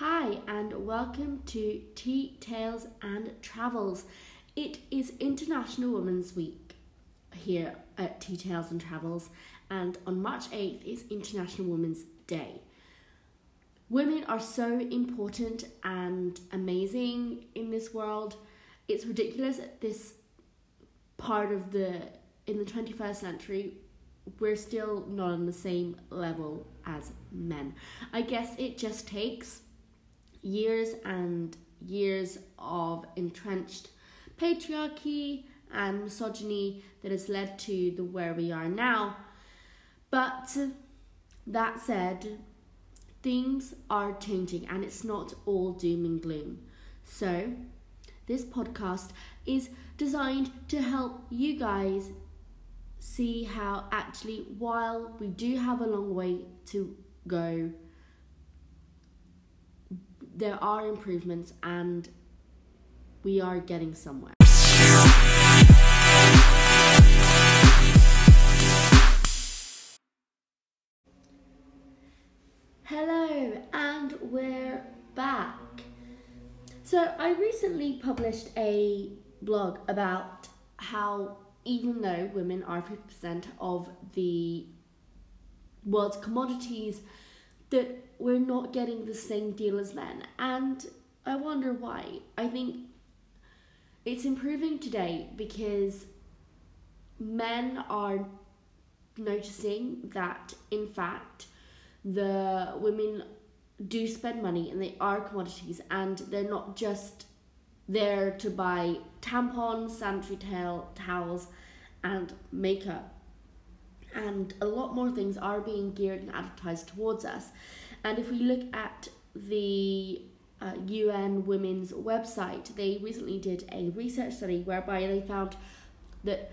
Hi, and welcome to Tea Tales and Travels. It is International Women's Week here at Tea Tales and Travels, and on March 8th is International Women's Day. Women are so important and amazing in this world. It's ridiculous at this part of the in the 21st century we're still not on the same level as men. I guess it just takes years and years of entrenched patriarchy and misogyny that has led to the where we are now. But that said, things are changing and it's not all doom and gloom. So, this podcast is designed to help you guys see how actually, while we do have a long way to go, there are improvements and we are getting somewhere. Hello, and we're back. So, I recently published a blog about how, even though women are 50% of the world's commodities, that we're not getting the same deal as men. And I wonder why. I think it's improving today because men are noticing that, in fact, the women do spend money and they are commodities and they're not just there to buy tampons, sanitary towels, and makeup. And a lot more things are being geared and advertised towards us. And if we look at the uh, UN Women's website, they recently did a research study whereby they found that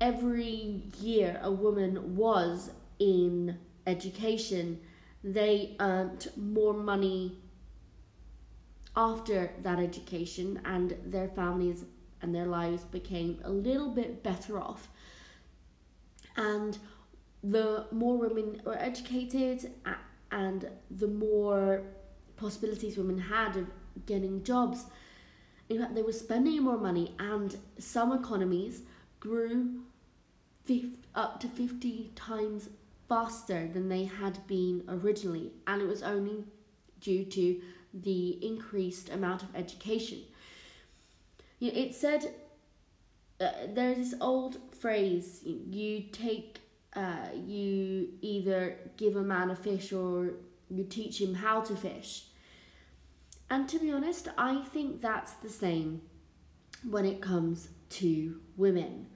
every year a woman was in education, they earned more money after that education, and their families and their lives became a little bit better off. And the more women were educated and the more possibilities women had of getting jobs, in fact, they were spending more money, and some economies grew 50, up to 50 times faster than they had been originally, and it was only due to the increased amount of education. You know, it said uh, there's this old phrase you take uh, you either give a man a fish or you teach him how to fish. And to be honest, I think that's the same when it comes to women.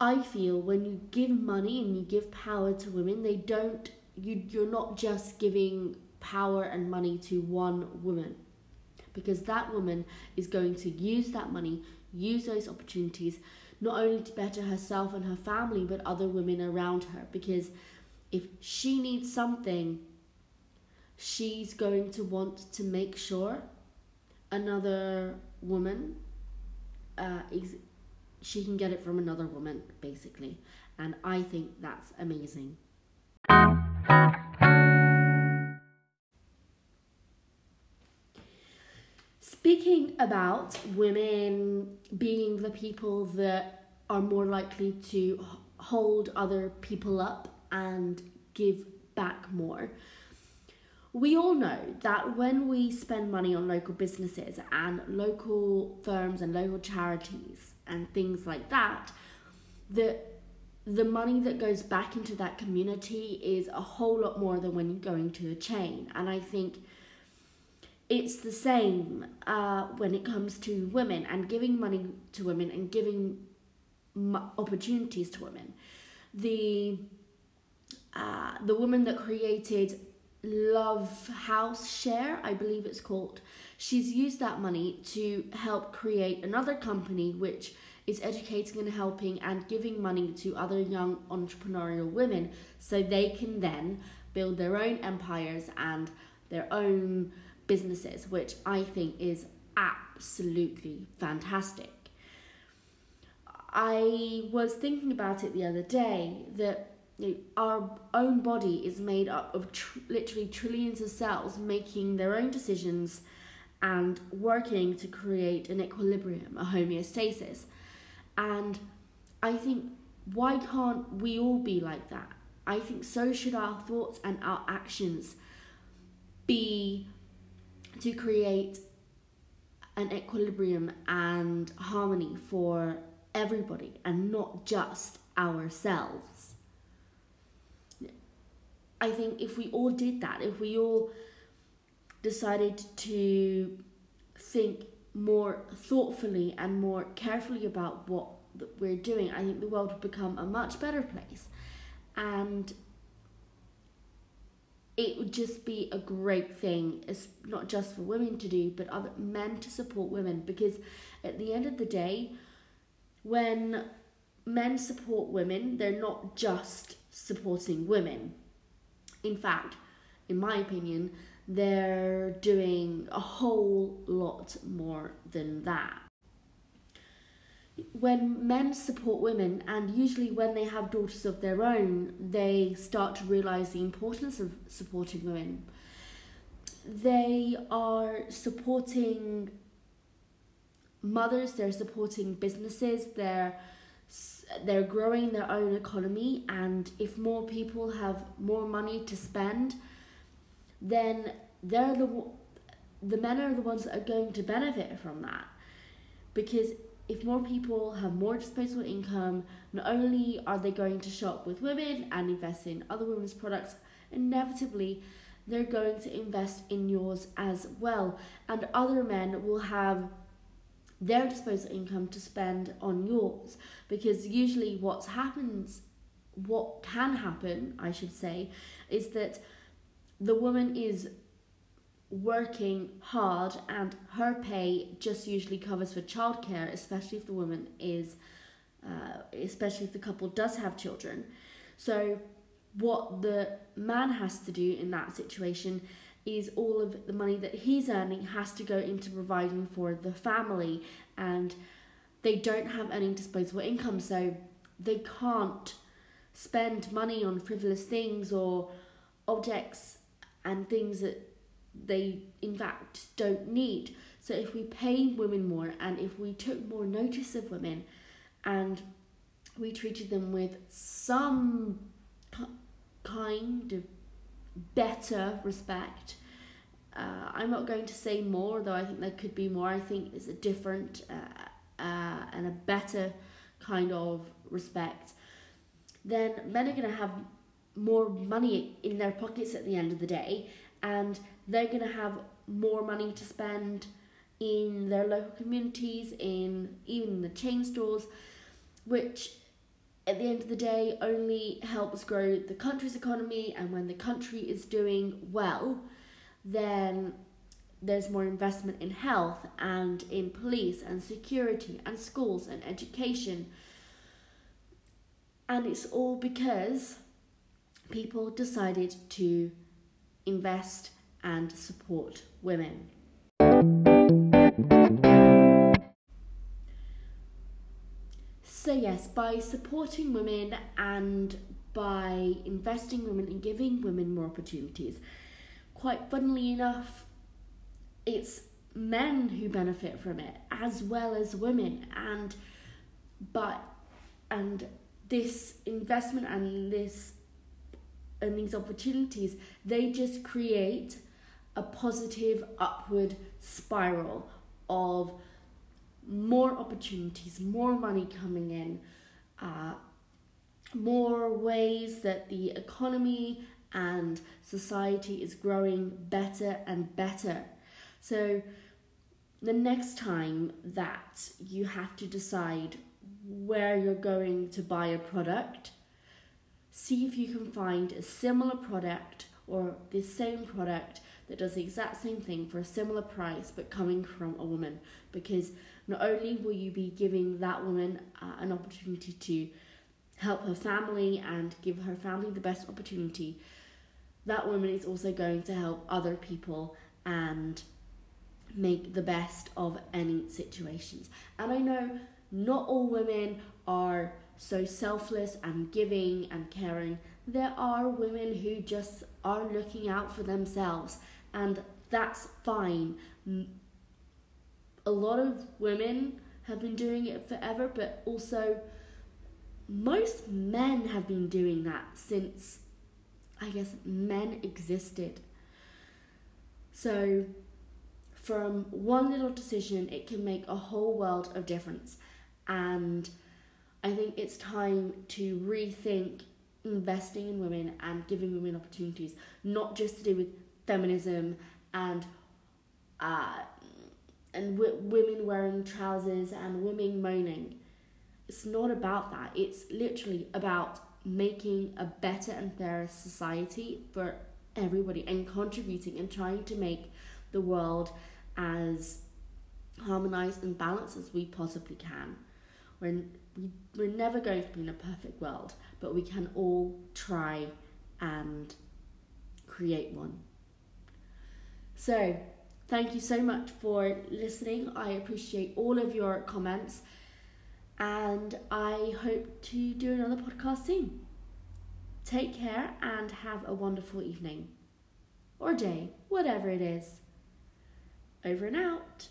I feel when you give money and you give power to women, they don't you you're not just giving power and money to one woman. Because that woman is going to use that money, use those opportunities not only to better herself and her family, but other women around her. Because if she needs something, she's going to want to make sure another woman uh, is she can get it from another woman basically and i think that's amazing Speaking about women being the people that are more likely to hold other people up and give back more, we all know that when we spend money on local businesses and local firms and local charities and things like that, that the money that goes back into that community is a whole lot more than when you're going to a chain. And I think it's the same uh, when it comes to women and giving money to women and giving m- opportunities to women. The uh, the woman that created Love House Share, I believe it's called, she's used that money to help create another company which is educating and helping and giving money to other young entrepreneurial women so they can then build their own empires and their own businesses, which I think is absolutely fantastic. I was thinking about it the other day that you know, our own body is made up of tr- literally trillions of cells making their own decisions and working to create an equilibrium, a homeostasis. And I think why can't we all be like that? I think so should our thoughts and our actions be to create an equilibrium and harmony for everybody and not just ourselves. I think if we all did that, if we all decided to think more thoughtfully and more carefully about what we're doing, I think the world would become a much better place. And it would just be a great thing, it's not just for women to do, but other men to support women. Because at the end of the day, when men support women, they're not just supporting women. In fact, in my opinion, they're doing a whole lot more than that when men support women, and usually when they have daughters of their own, they start to realize the importance of supporting women. They are supporting mothers, they're supporting businesses, they're they're growing their own economy and if more people have more money to spend then they're the the men are the ones that are going to benefit from that because if more people have more disposable income, not only are they going to shop with women and invest in other women's products, inevitably they're going to invest in yours as well. And other men will have their disposable income to spend on yours because usually what happens what can happen i should say is that the woman is working hard and her pay just usually covers for childcare, especially if the woman is, uh, especially if the couple does have children. So, what the man has to do in that situation is all of the money that he's earning has to go into providing for the family, and they don't have any disposable income, so they can't spend money on frivolous things or objects and things that they in fact don't need. So if we pay women more and if we took more notice of women and we treated them with some kind of better respect, uh, I'm not going to say more, though I think there could be more. I think it's a different uh, uh, and a better kind of respect. Then men are going to have more money in their pockets at the end of the day, and they're going to have more money to spend in their local communities, in even the chain stores, which at the end of the day only helps grow the country's economy. And when the country is doing well, then there's more investment in health and in police and security and schools and education. And it's all because people decided to invest and support women. So, yes, by supporting women and by investing women and giving women more opportunities, quite funnily enough, it's men who benefit from it as well as women and but and this investment and this and these opportunities they just create a positive upward spiral of more opportunities, more money coming in, uh, more ways that the economy and society is growing better and better. So, the next time that you have to decide where you're going to buy a product, see if you can find a similar product or the same product that does the exact same thing for a similar price but coming from a woman. Because not only will you be giving that woman uh, an opportunity to help her family and give her family the best opportunity that woman is also going to help other people and make the best of any situations. And i know not all women are so selfless and giving and caring. There are women who just are looking out for themselves, and that's fine. A lot of women have been doing it forever, but also most men have been doing that since I guess men existed. So, from one little decision, it can make a whole world of difference. And I think it's time to rethink investing in women and giving women opportunities, not just to do with feminism and uh, and w- women wearing trousers and women moaning. It's not about that. It's literally about making a better and fairer society for everybody and contributing and trying to make the world as harmonized and balanced as we possibly can. We're, we, we're never going to be in a perfect world, but we can all try and create one. So, thank you so much for listening. I appreciate all of your comments, and I hope to do another podcast soon. Take care and have a wonderful evening or day, whatever it is. Over and out.